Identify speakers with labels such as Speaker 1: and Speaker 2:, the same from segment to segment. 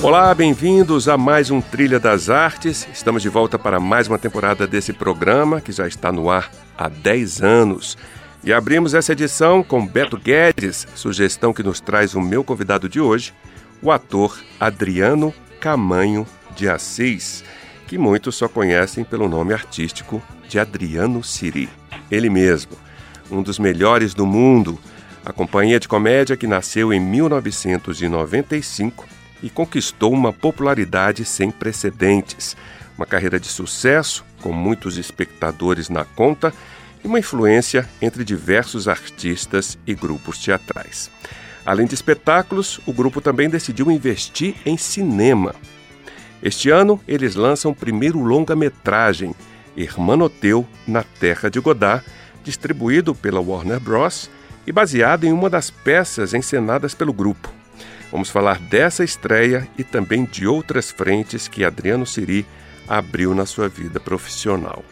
Speaker 1: Olá, bem-vindos a mais um Trilha das Artes. Estamos de volta para mais uma temporada desse programa que já está no ar há 10 anos. E abrimos essa edição com Beto Guedes, sugestão que nos traz o meu convidado de hoje, o ator Adriano Camanho de Assis, que muitos só conhecem pelo nome artístico de Adriano Siri. Ele mesmo, um dos melhores do mundo, a companhia de comédia que nasceu em 1995 e conquistou uma popularidade sem precedentes, uma carreira de sucesso, com muitos espectadores na conta e uma influência entre diversos artistas e grupos teatrais. Além de espetáculos, o grupo também decidiu investir em cinema. Este ano, eles lançam o primeiro longa-metragem, Hermanoteu na Terra de Godard, distribuído pela Warner Bros. e baseado em uma das peças encenadas pelo grupo. Vamos falar dessa estreia e também de outras frentes que Adriano Siri abriu na sua vida profissional.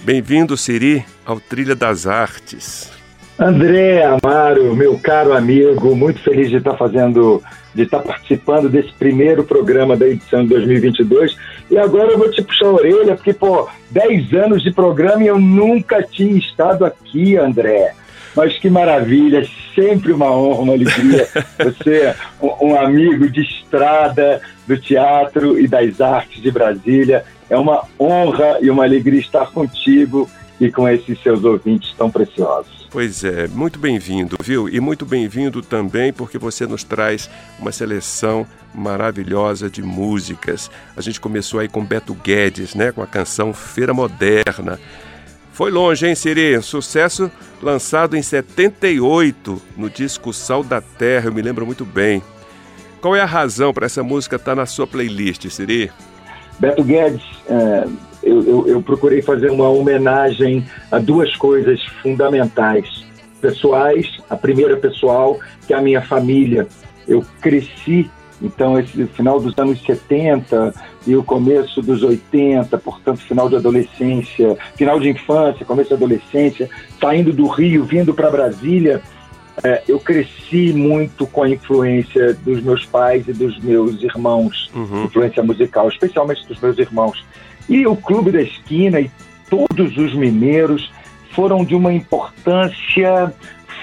Speaker 1: Bem-vindo, Siri, ao Trilha das Artes.
Speaker 2: André Amaro, meu caro amigo, muito feliz de estar fazendo, de estar participando desse primeiro programa da edição de 2022. E agora eu vou te puxar a orelha, porque, pô, 10 anos de programa e eu nunca tinha estado aqui, André. Mas que maravilha, sempre uma honra, uma alegria. Você é um, amigo de estrada do teatro e das artes de Brasília. É uma honra e uma alegria estar contigo e com esses seus ouvintes tão preciosos.
Speaker 1: Pois é, muito bem-vindo, viu? E muito bem-vindo também porque você nos traz uma seleção maravilhosa de músicas. A gente começou aí com Beto Guedes, né, com a canção Feira Moderna. Foi longe, hein, Siri? Sucesso lançado em 78 no disco Sal da Terra, eu me lembro muito bem. Qual é a razão para essa música estar tá na sua playlist, Siri?
Speaker 2: Beto Guedes, é, eu, eu, eu procurei fazer uma homenagem a duas coisas fundamentais. Pessoais, a primeira pessoal, que é a minha família. Eu cresci então, esse final dos anos 70 e o começo dos 80, portanto, final de adolescência, final de infância, começo de adolescência, saindo do Rio, vindo para Brasília, é, eu cresci muito com a influência dos meus pais e dos meus irmãos, uhum. influência musical, especialmente dos meus irmãos. E o Clube da Esquina e todos os mineiros foram de uma importância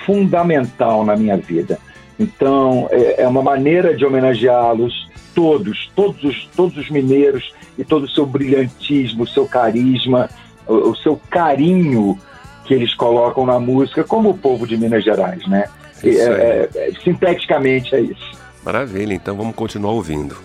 Speaker 2: fundamental na minha vida. Então, é, é uma maneira de homenageá-los todos, todos os, todos os mineiros e todo o seu brilhantismo, o seu carisma, o, o seu carinho que eles colocam na música, como o povo de Minas Gerais, né? É, é, é, sinteticamente é isso.
Speaker 1: Maravilha, então vamos continuar ouvindo.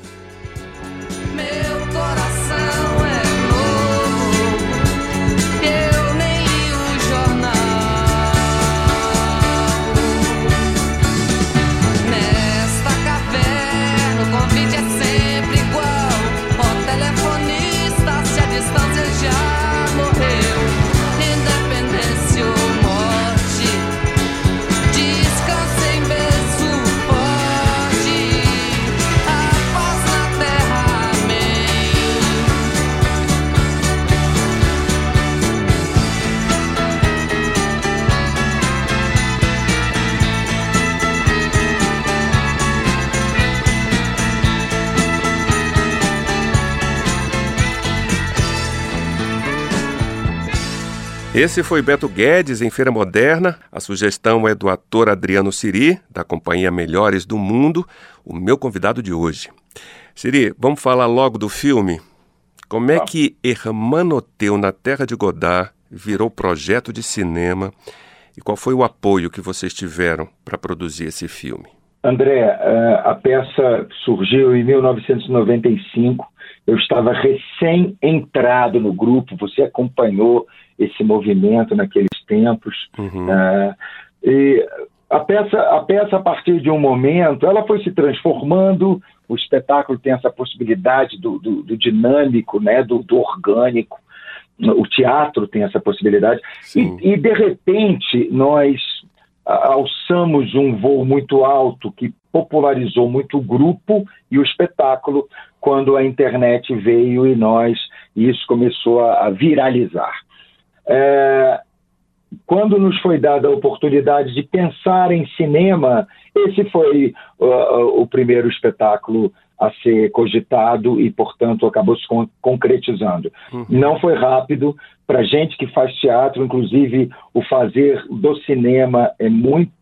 Speaker 1: Esse foi Beto Guedes em Feira Moderna. A sugestão é do ator Adriano Siri, da companhia Melhores do Mundo, o meu convidado de hoje. Siri, vamos falar logo do filme? Como é que Hermanoteu na Terra de Godard virou projeto de cinema e qual foi o apoio que vocês tiveram para produzir esse filme?
Speaker 2: André, eh, a peça surgiu em 1995. Eu estava recém-entrado no grupo, você acompanhou esse movimento naqueles tempos. Uhum. Uh, e a peça, a peça, a partir de um momento, ela foi se transformando. O espetáculo tem essa possibilidade do, do, do dinâmico, né, do, do, orgânico. O teatro tem essa possibilidade. E, e, de repente, nós alçamos um voo muito alto que popularizou muito o grupo e o espetáculo quando a internet veio e nós e isso começou a, viralizar. É, quando nos foi dada a oportunidade de pensar em cinema, esse foi uh, o primeiro espetáculo a ser cogitado e, portanto, acabou se con concretizando. Uhum. Não foi rápido. Para gente que faz teatro, inclusive, o fazer do cinema é muito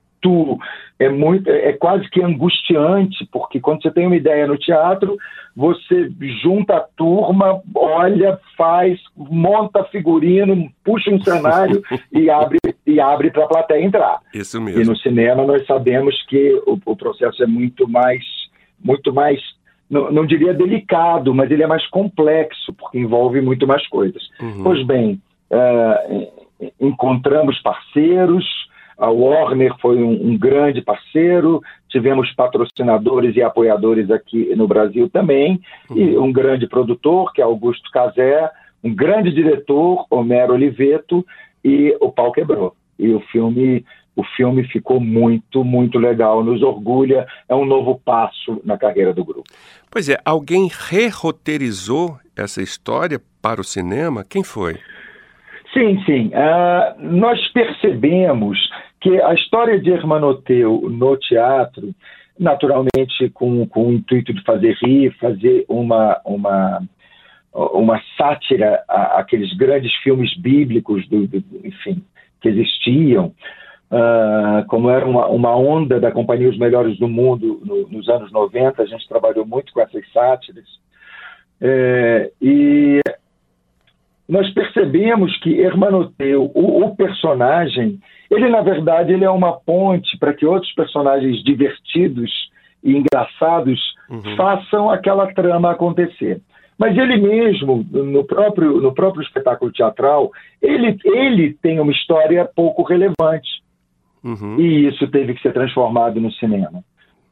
Speaker 2: é muito é quase que angustiante porque quando você tem uma ideia no teatro você junta a turma olha faz monta figurino puxa um cenário e abre e abre para a plateia entrar.
Speaker 1: Isso mesmo.
Speaker 2: e no cinema nós sabemos que o, o processo é muito mais muito mais não, não, diria delicado mas ele é mais complexo porque envolve muito mais coisas. Uhum. pois bem uh, encontramos parceiros a Warner foi um, um, grande parceiro, tivemos patrocinadores e apoiadores aqui no Brasil também, uhum. e um grande produtor, que é Augusto Casé, um grande diretor, Homero Oliveto, e o pau quebrou. E o filme, o filme ficou muito, muito legal, nos orgulha, é um novo passo na carreira do grupo.
Speaker 1: Pois é, alguém re-roteirizou essa história para o cinema? Quem foi?
Speaker 2: Sim, sim. Uh, nós percebemos que a história de Hermanoteu no teatro, naturalmente com, com o intuito de fazer rir, fazer uma, uma, uma sátira àqueles grandes filmes bíblicos, do, do enfim, que existiam, uh, como era uma, uma, onda da Companhia Os Melhores do Mundo no, nos anos 90, a gente trabalhou muito com essas sátiras. É, e nós percebemos que Hermanoteu, o, o personagem, ele, na verdade, ele é uma ponte para que outros personagens divertidos e engraçados uhum. façam aquela trama acontecer. Mas ele mesmo, no próprio, no próprio espetáculo teatral, ele, ele tem uma história pouco relevante. Uhum. E isso teve que ser transformado no cinema.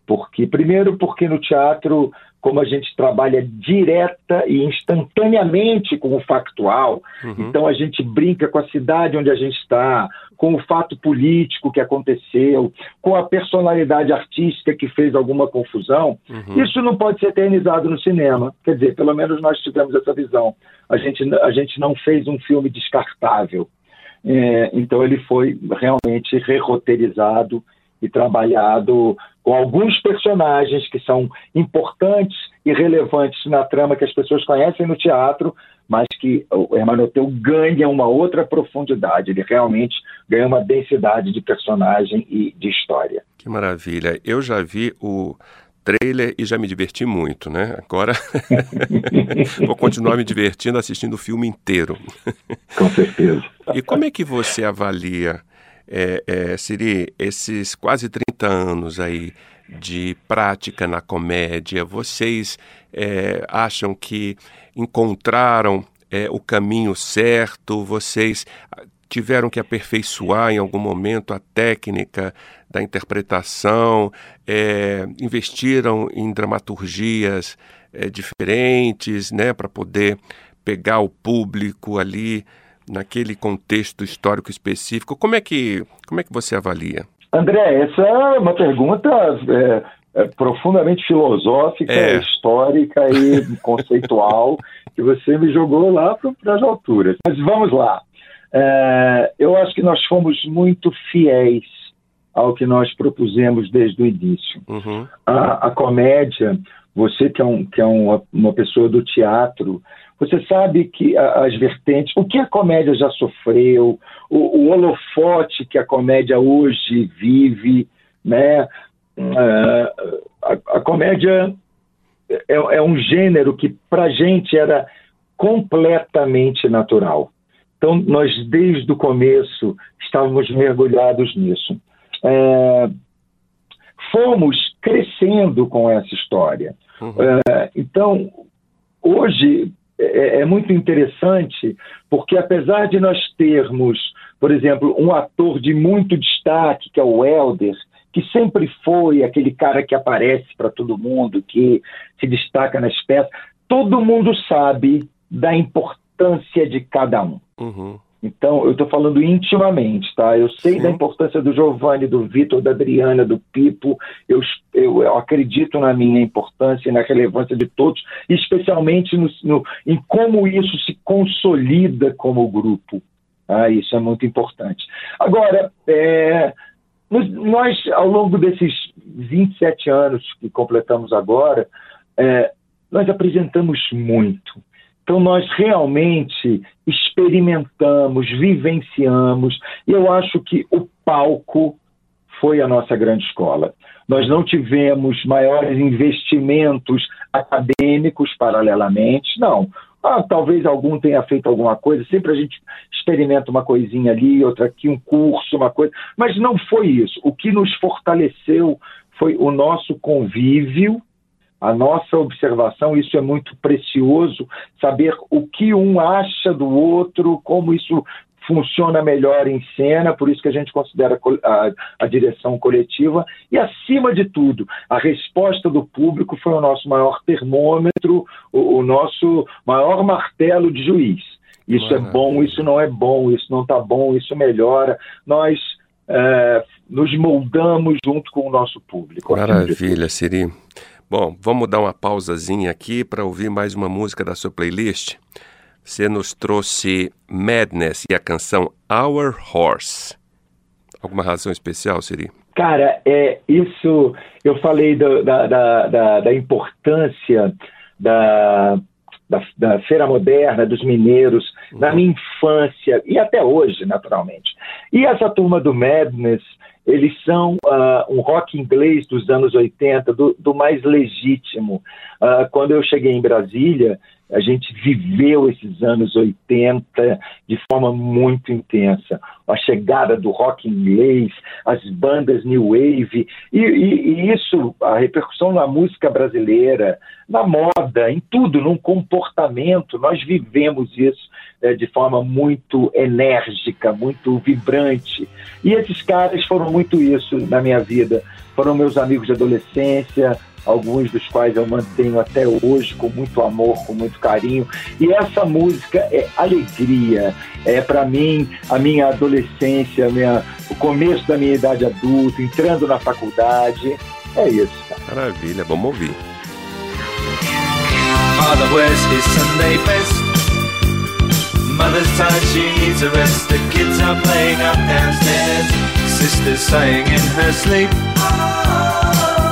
Speaker 2: Porque, primeiro, porque no teatro como a gente trabalha direta e instantaneamente com o factual. Uhum. Então a gente brinca com a cidade onde a gente está, com o fato político que aconteceu, com a personalidade artística que fez alguma confusão. Uhum. Isso não pode ser eternizado no cinema. Quer dizer, pelo menos nós tivemos essa visão. A gente, a gente não fez um filme descartável. É, então ele foi realmente re-roteirizado e trabalhado com alguns personagens que são importantes e relevantes na trama que as pessoas conhecem no teatro, mas que o Hermanoteu ganha uma outra profundidade, ele realmente ganha uma densidade de personagem e de história.
Speaker 1: Que maravilha. Eu já vi o trailer e já me diverti muito, né? Agora vou continuar me divertindo assistindo o filme inteiro.
Speaker 2: Com certeza.
Speaker 1: E como é que você avalia é, é, Siri, esses quase 30 anos aí de prática na comédia, vocês é, acham que encontraram é, o caminho certo? Vocês tiveram que aperfeiçoar em algum momento a técnica da interpretação? É, investiram em dramaturgias é, diferentes, né, para poder pegar o público ali naquele contexto histórico específico. Como é que, como é que você avalia?
Speaker 2: André, essa é uma pergunta é, é, profundamente filosófica, é. histórica e conceitual que você me jogou lá para as alturas. Mas vamos lá. É, eu acho que nós fomos muito fiéis ao que nós propusemos desde o início. Uhum. A, a, comédia, você que é, um, que é uma, uma pessoa do teatro, Você sabe que as vertentes, o que a comédia já sofreu, o, o holofote que a comédia hoje vive, né? Uh, a, a, comédia é, é um gênero que para gente era completamente natural. Então, nós, desde o começo, estávamos mergulhados nisso. É, fomos crescendo com essa história. Uhum. É, então, hoje é, é, muito interessante, porque apesar de nós termos, por exemplo, um ator de muito destaque, que é o Helder, que sempre foi aquele cara que aparece para todo mundo, que se destaca nas peças, todo mundo sabe da importância de cada um. Uhum. Então, eu estou falando intimamente, tá? Eu sei Sim. da importância do Giovanni, do Vitor, da Adriana, do Pipo. Eu, eu, eu, acredito na minha importância e na relevância de todos, especialmente no, no, em como isso se consolida como grupo. Ah, isso é muito importante. Agora, é, nós, ao longo desses 27 anos que completamos agora, é, nós apresentamos muito. Então, nós realmente experimentamos, vivenciamos, e eu acho que o palco foi a nossa grande escola. Nós não tivemos maiores investimentos acadêmicos paralelamente, não. Ah, talvez algum tenha feito alguma coisa, sempre a gente experimenta uma coisinha ali, outra aqui, um curso, uma coisa, mas não foi isso. O que nos fortaleceu foi o nosso convívio a nossa observação, isso é muito precioso, saber o que um acha do outro, como isso funciona melhor em cena, por isso que a gente considera a, a, direção coletiva. E, acima de tudo, a resposta do público foi o nosso maior termômetro, o, o nosso maior martelo de juiz. Isso Maravilha. é bom, isso não é bom, isso não está bom, isso melhora. Nós é, nos moldamos junto com o nosso público.
Speaker 1: Maravilha, Siri. Bom, vamos dar uma pausazinha aqui para ouvir mais uma música da sua playlist. Você nos trouxe Madness e a canção Our Horse. Alguma razão especial, Siri?
Speaker 2: Cara, é isso. Eu falei do, da, da, da, da, importância da, da, da, Feira Moderna, dos mineiros, uhum. na minha infância e até hoje, naturalmente. E essa turma do Madness eles são uh, um rock inglês dos anos 80, do, do mais legítimo. Uh, quando eu cheguei em Brasília, a gente viveu esses anos 80 de forma muito intensa. A chegada do rock inglês, as bandas new wave, e, e, e isso, a repercussão na música brasileira, na moda, em tudo, num comportamento, nós vivemos isso é, de forma muito enérgica, muito vibrante. E esses caras foram muito isso na minha vida. Foram meus amigos de adolescência, alguns dos quais eu mantenho até hoje com muito amor, com muito carinho. E essa música é alegria, é para mim a minha adolescência, minha, o começo da minha idade adulta, entrando na faculdade. É isso. Cara.
Speaker 1: Maravilha, vamos ouvir.
Speaker 3: Father wears his Sunday best. Mother's tired, she needs a rest. The kids are playing up downstairs. Sister's sighing in her sleep.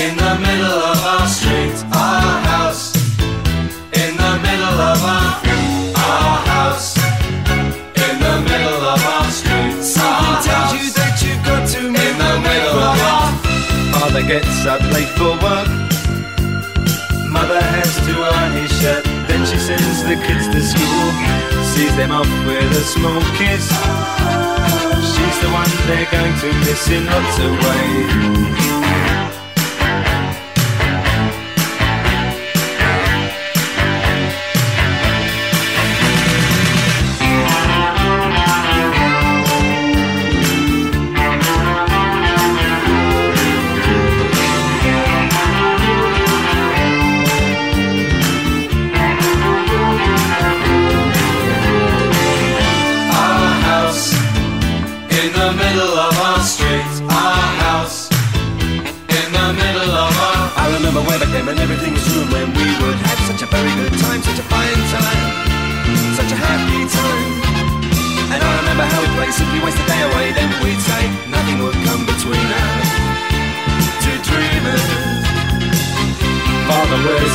Speaker 3: in the middle of our street, our house. In the middle of our, our house. In the middle of our street, Something tells you that you've got to move in the middle of our. Father gets up late for work. Mother has to iron his shirt. Then she sends the kids to school. Sees them off with a small kiss. She's the one they're going to miss in lots of ways.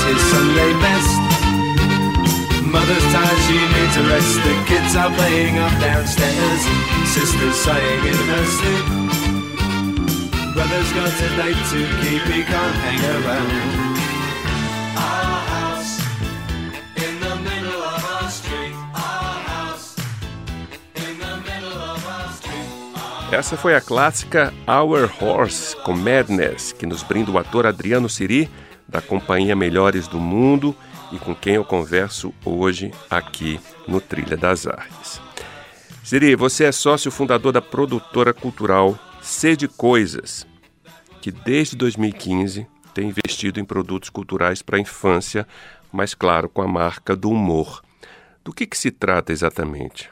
Speaker 3: His Sunday best. Mother's tired, she needs a rest. The kids are playing up downstairs. Sister's sighing in her sleep. Brother's got a date to keep, he can't hang around.
Speaker 1: Essa foi a clássica Our Horse com Madness, que nos brinda o ator Adriano Siri, da companhia Melhores do Mundo e com quem eu converso hoje aqui no Trilha das Artes. Siri, você é sócio fundador da produtora cultural Sede Coisas, que desde 2015 tem investido em produtos culturais para a infância, mas claro, com a marca do humor. Do que, que se trata exatamente?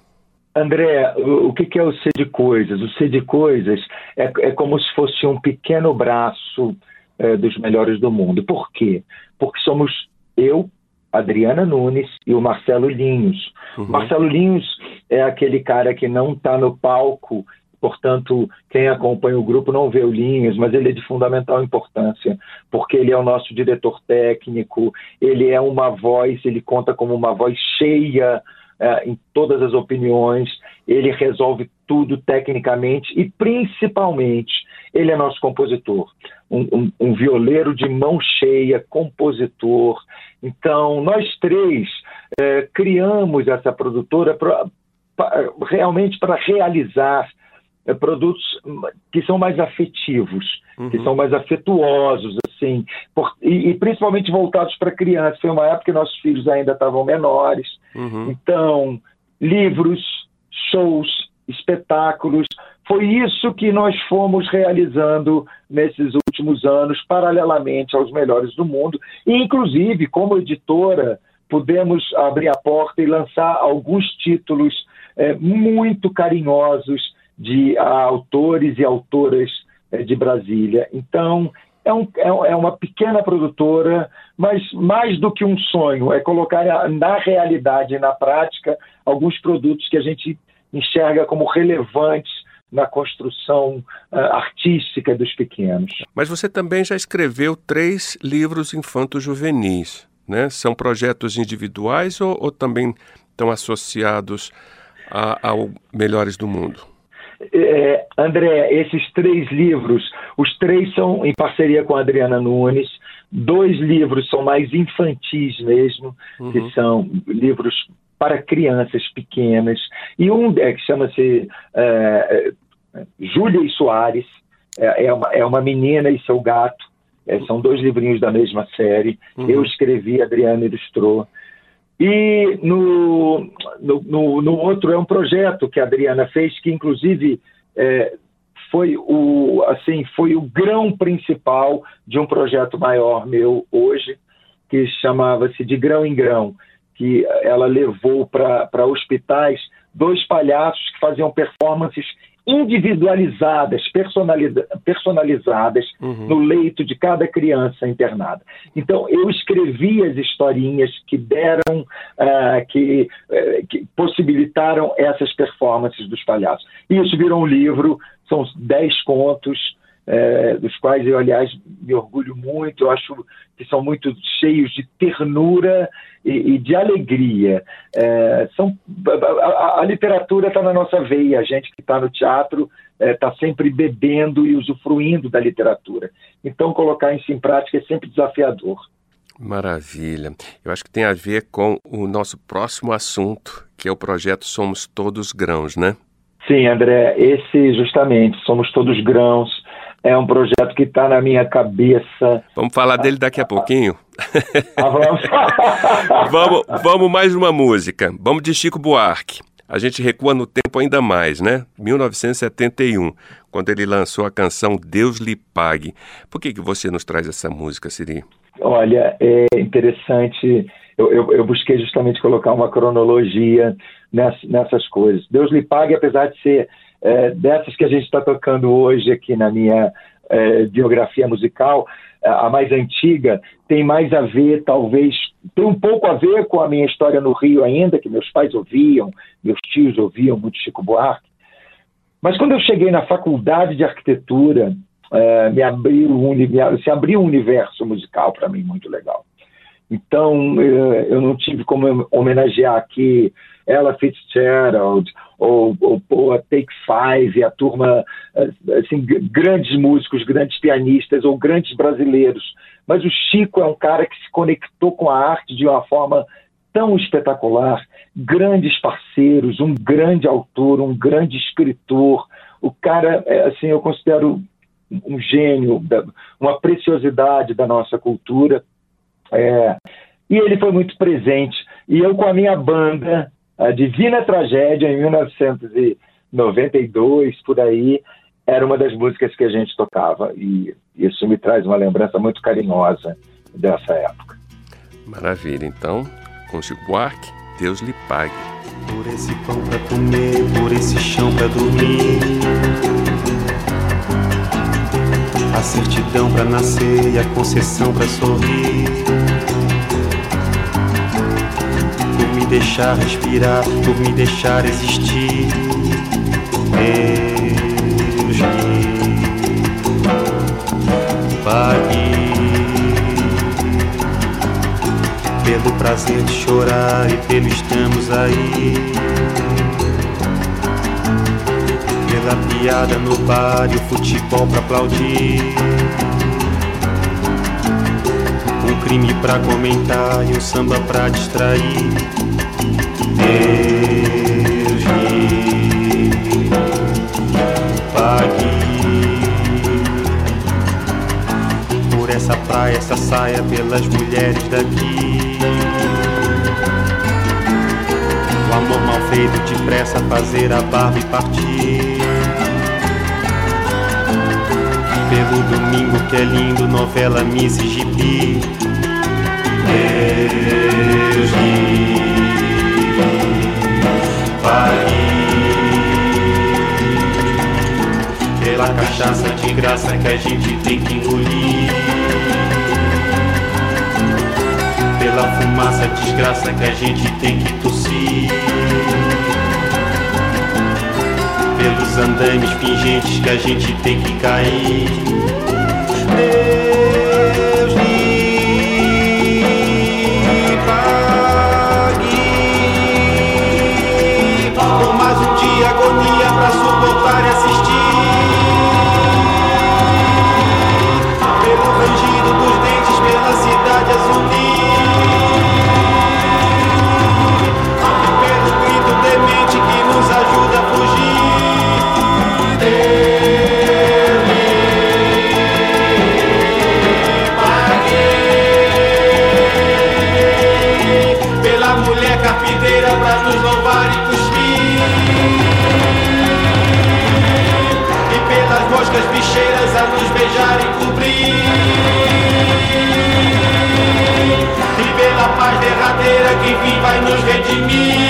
Speaker 2: André, o, que, é o C de Coisas? O C de Coisas é, é como se fosse um pequeno braço é, dos melhores do mundo. Por quê? Porque somos eu, Adriana Nunes e o Marcelo Linhos. Uhum. Marcelo Linhos é aquele cara que não está no palco portanto, quem acompanha o grupo não vê o Linhas, mas ele é de fundamental importância, porque ele é o nosso diretor técnico, ele é uma voz, ele conta como uma voz cheia é, em todas as opiniões, ele resolve tudo tecnicamente e, principalmente, ele é nosso compositor, um, um, um violeiro de mão cheia, compositor. Então, nós três é, criamos essa produtora pra, pra, realmente para realizar produtos que são mais afetivos, uhum. que são mais afetuosos, assim, por, e, e, principalmente voltados para crianças. Foi uma época que nossos filhos ainda estavam menores. Uhum. Então, livros, shows, espetáculos. Foi isso que nós fomos realizando nesses últimos anos, paralelamente aos melhores do mundo. E, inclusive, como editora, pudemos abrir a porta e lançar alguns títulos é, muito carinhosos de autores e autoras eh, de Brasília. Então, é, um, é, é uma pequena produtora, mas mais do que um sonho, é colocar na realidade na prática alguns produtos que a gente enxerga como relevantes na construção uh, artística dos pequenos.
Speaker 1: Mas você também já escreveu três livros infanto-juvenis, né? São projetos individuais ou, ou também estão associados a, ao Melhores do Mundo?
Speaker 2: É, André, esses três livros, os três são em parceria com a Adriana Nunes. Dois livros são mais infantis mesmo, uhum. que são livros para crianças pequenas. E um é, que chama-se é, Júlia e Soares, é, é, uma, é uma menina e seu gato. É, são dois livrinhos da mesma série. Uhum. Eu escrevi, a Adriana ilustrou. E no, no, no, outro é um projeto que a Adriana fez, que inclusive é, foi, o, assim, foi o grão principal de um projeto maior meu hoje, que chamava-se De Grão em Grão, que ela levou para hospitais dois palhaços que faziam performances individualizadas, personalizadas uhum. no leito de cada criança internada. Então, eu escrevi as historinhas que deram, uh, que, uh, que, possibilitaram essas performances dos palhaços. E isso virou um livro, são dez contos, é, dos quais eu, aliás, me orgulho muito, eu acho que são muito cheios de ternura e, e de alegria. É, são, a, a literatura está na nossa veia, a gente que está no teatro está é, sempre bebendo e usufruindo da literatura. Então, colocar isso em prática é sempre desafiador.
Speaker 1: Maravilha. Eu acho que tem a ver com o nosso próximo assunto, que é o projeto Somos Todos Grãos, né?
Speaker 2: Sim, André, esse justamente, Somos Todos Grãos, é um projeto que está na minha cabeça.
Speaker 1: Vamos falar dele daqui a pouquinho? Ah, vamos. vamos, vamos mais uma música. Vamos de Chico Buarque. A gente recua no tempo ainda mais, né? 1971, quando ele lançou a canção Deus lhe pague. Por que, que você nos traz essa música, Siri?
Speaker 2: Olha, é interessante. Eu, eu, eu busquei justamente colocar uma cronologia nessas, nessas coisas. Deus lhe pague, apesar de ser é, dessas que a gente está tocando hoje aqui na minha é, biografia musical, a mais antiga, tem mais a ver, talvez, tem um pouco a ver com a minha história no Rio ainda, que meus pais ouviam, meus tios ouviam muito Chico Buarque. Mas quando eu cheguei na faculdade de arquitetura, é, me abriu um, se abriu um universo musical para mim muito legal. Então, é, eu não tive como homenagear aqui Ella Fitzgerald ou, ou, ou a Take Five, a turma, assim, grandes músicos, grandes pianistas ou grandes brasileiros. Mas o Chico é um cara que se conectou com a arte de uma forma tão espetacular, grandes parceiros, um grande autor, um grande escritor. O cara, é, assim, eu considero um gênio, uma preciosidade da nossa cultura. É, e ele foi muito presente. E eu, com a minha banda, a Divina Tragédia, em 1992, por aí, era uma das músicas que a gente tocava. E isso me traz uma lembrança muito carinhosa dessa época.
Speaker 1: Maravilha. Então, com Chico Buarque, Deus lhe pague.
Speaker 4: Por esse pão pra comer, por esse chão pra dormir. A certidão pra nascer e a concessão pra sorrir. deixar respirar, por me deixar existir. Deus me pague pelo prazer de chorar e pelo estamos aí. Pela piada no bar e o futebol pra aplaudir. Um crime pra comentar e um samba pra distrair. Me pague por essa praia, essa saia, pelas mulheres daqui. O amor mal feito depressa fazer a barba e partir. Pelo domingo que é lindo, novela Miss Gibi. Deus me pela cachaça de graça que a gente tem que engolir. Pela fumaça desgraça que a gente tem que tossir. Andames pingentes que a gente tem que cair.
Speaker 5: As bicheiras a nos beijar e cobrir. E pela paz derradeira que vim vai nos redimir.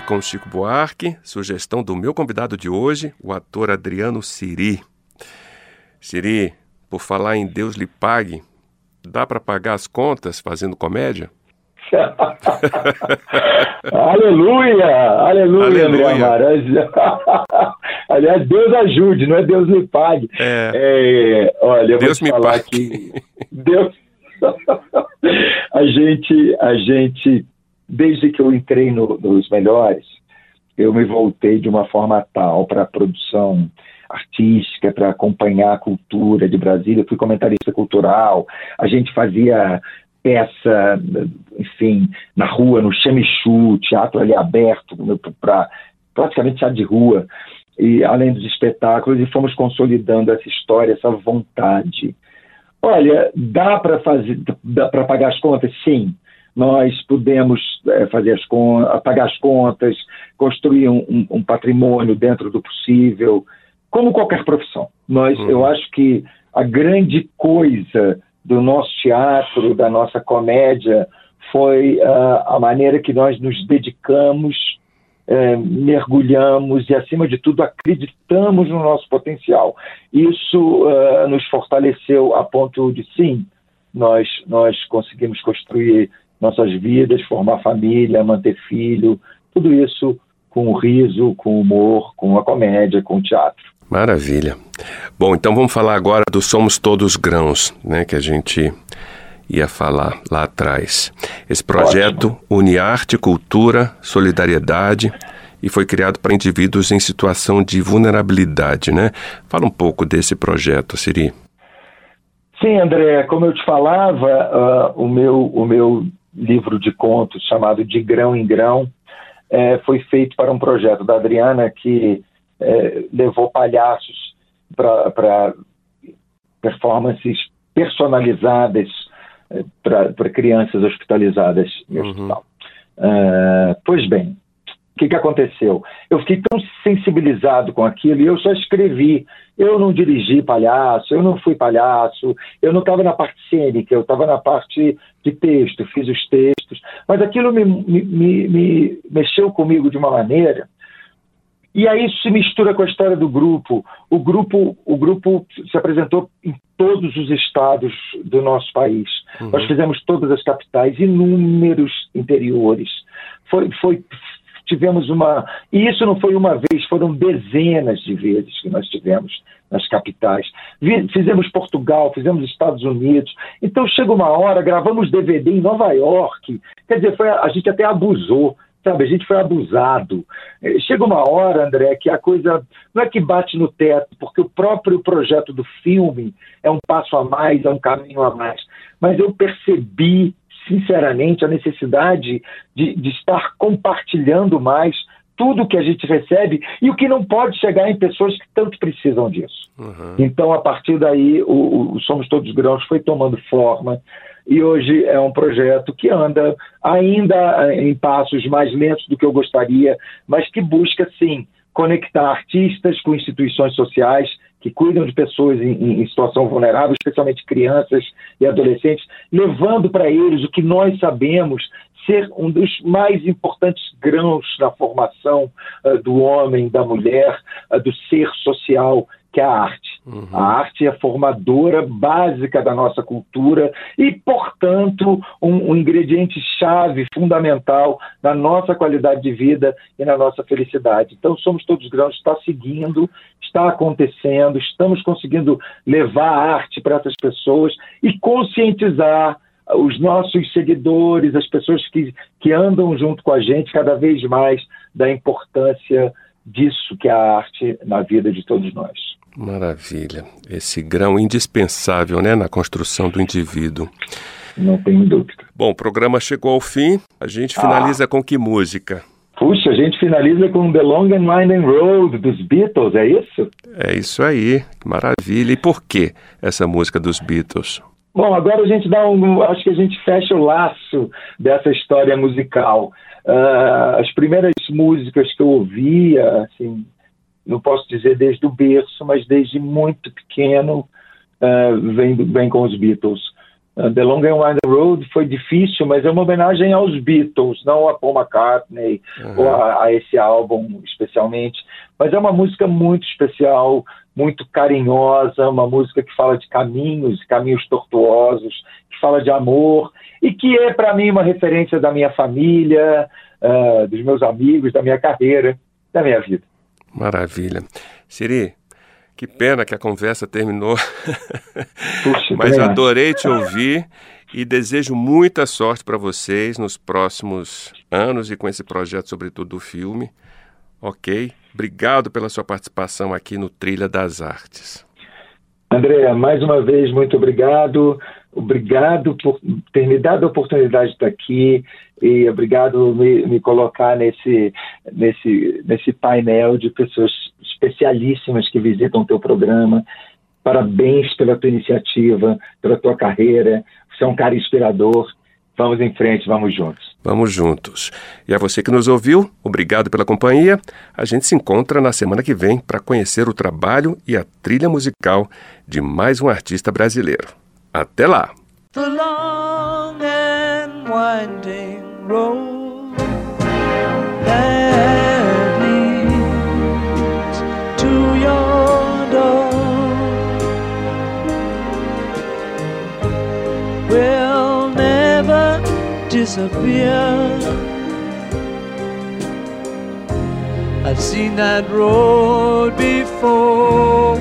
Speaker 1: Com Chico Buarque, sugestão do meu convidado de hoje, o ator Adriano Siri. Siri, por falar em Deus lhe pague, dá para pagar as contas fazendo comédia?
Speaker 2: aleluia, aleluia, aleluia. Aliás, Deus ajude, não é Deus lhe pague. É. É, olha,
Speaker 1: Deus me pague.
Speaker 2: Deus, a gente, a gente desde que eu entrei no, nos melhores, eu me voltei de uma forma tal para a produção artística, para acompanhar a cultura de Brasília. Eu fui comentarista cultural, a gente fazia peça, enfim, na rua, no Chamichu, teatro ali aberto, praticamente teatro de rua, e além dos espetáculos, e fomos consolidando essa história, essa vontade. Olha, dá para fazer, dá para pagar as contas? Sim. Nós pudemos é, fazer as pagar as contas, construir um, um, patrimônio dentro do possível, como qualquer profissão. Nós, uhum. eu acho que a grande coisa do nosso teatro, da nossa comédia, foi uh, a maneira que nós nos dedicamos, uh, mergulhamos e, acima de tudo, acreditamos no nosso potencial. Isso uh, nos fortaleceu a ponto de, sim, nós, nós conseguimos construir nossas vidas, formar família, manter filho, tudo isso com o riso, com o humor, com a comédia, com o teatro.
Speaker 1: Maravilha. Bom, então vamos falar agora do Somos Todos Grãos, né, que a gente ia falar lá atrás. Esse projeto Ótimo. une arte, cultura, solidariedade e foi criado para indivíduos em situação de vulnerabilidade, né? Fala um pouco desse projeto, Siri.
Speaker 2: Sim, André, como eu te falava, uh, o, meu, o meu livro de contos chamado De Grão em Grão é, foi feito para um projeto da Adriana que é, levou palhaços para performances personalizadas é, para crianças hospitalizadas em uhum. hospital. Uh, pois bem, que, que aconteceu? Eu fiquei tão sensibilizado com aquilo e eu só escrevi. Eu não dirigi palhaço, eu não fui palhaço, eu não estava na parte cênica, eu estava na parte de texto, fiz os textos. Mas aquilo me, me, me, me mexeu comigo de uma maneira e aí isso se mistura com a história do grupo. O grupo, o grupo se apresentou em todos os estados do nosso país. Uhum. Nós fizemos todas as capitais, inúmeros interiores. Foi, foi, tivemos uma. E isso não foi uma vez, foram dezenas de vezes que nós tivemos nas capitais. Fizemos Portugal, fizemos Estados Unidos. Então chega uma hora, gravamos DVD em Nova York. Quer dizer, foi, a gente até abusou Sabe, a gente foi abusado. É, chega uma hora, André, que a coisa não é que bate no teto, porque o próprio projeto do filme é um passo a mais, é um caminho a mais. Mas eu percebi, sinceramente, a necessidade de, de estar compartilhando mais tudo que a gente recebe e o que não pode chegar em pessoas que tanto precisam disso. Uhum. Então, a partir daí, o, o Somos Todos Grãos foi tomando forma e hoje é um projeto que anda ainda em passos mais lentos do que eu gostaria, mas que busca, sim, conectar artistas com instituições sociais que cuidam de pessoas em, em situação vulnerável, especialmente crianças e adolescentes, levando para eles o que nós sabemos ser um dos mais importantes grãos na formação uh, do homem, da mulher, uh, do ser social, que é a arte. Uhum. A arte é formadora básica da nossa cultura e, portanto, um, um ingrediente chave, fundamental na nossa qualidade de vida e na nossa felicidade. Então, somos todos grãos, está seguindo, está acontecendo, estamos conseguindo levar a arte para essas pessoas e conscientizar os nossos seguidores, as pessoas que, que andam junto com a gente cada vez mais da importância disso que é a arte na vida de todos nós.
Speaker 1: Maravilha. Esse grão indispensável né, na construção do indivíduo.
Speaker 2: Não tenho dúvida.
Speaker 1: Bom, o programa chegou ao fim. A gente finaliza ah. com que música?
Speaker 2: Puxa, a gente finaliza com The Long and Winding Road dos Beatles, é isso?
Speaker 1: É isso aí, maravilha. E por que essa música dos Beatles?
Speaker 2: Bom, agora a gente dá um. Acho que a gente fecha o laço dessa história musical. Uh, as primeiras músicas que eu ouvia, assim, não posso dizer desde o berço, mas desde muito pequeno, uh, vem, vem com os Beatles. Uh, The Long and Winding Road foi difícil, mas é uma homenagem aos Beatles, não a Paul McCartney uhum. ou a, a, esse álbum especialmente. Mas é uma música muito especial, muito carinhosa, uma música que fala de caminhos, caminhos tortuosos, que fala de amor e que é para mim uma referência da minha família, uh, dos meus amigos, da minha carreira, da minha vida.
Speaker 1: Maravilha. Siri, que pena que a conversa terminou. Puxa, Mas adorei te ouvir e desejo muita sorte para vocês nos próximos anos e com esse projeto, sobretudo do filme. Ok? Obrigado pela sua participação aqui no Trilha das Artes.
Speaker 2: André, mais uma vez, muito obrigado. Obrigado por ter me dado a oportunidade de estar aqui e obrigado por me, me colocar nesse, nesse, nesse painel de pessoas especialíssimas que visitam o teu programa. Parabéns pela tua iniciativa, pela tua carreira. Você é um cara inspirador. Vamos em frente, vamos juntos.
Speaker 6: Vamos juntos. E a você que nos ouviu, obrigado pela companhia. A gente se encontra na semana que vem para conhecer o trabalho e a trilha musical de mais um artista brasileiro. Até lá! The long and winding road that leads to your door will never disappear. I've seen that road before.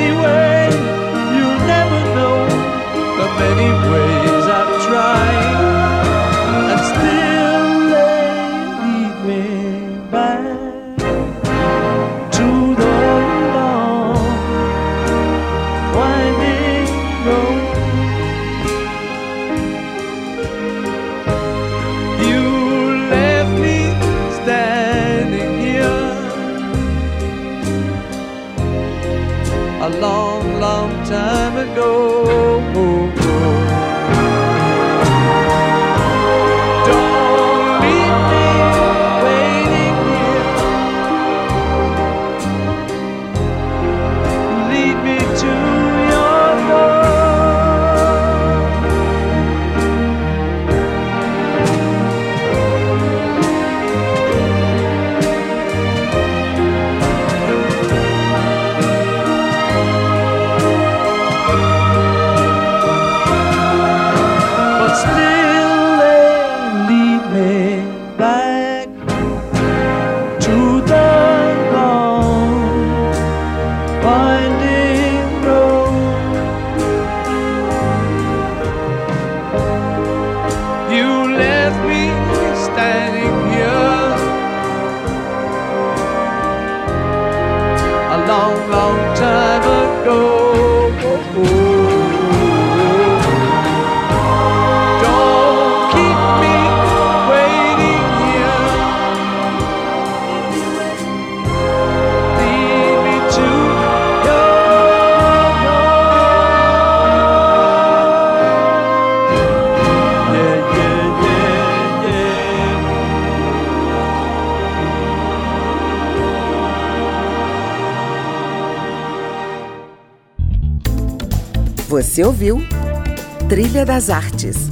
Speaker 6: anywhere.
Speaker 7: Você ouviu Trilha das Artes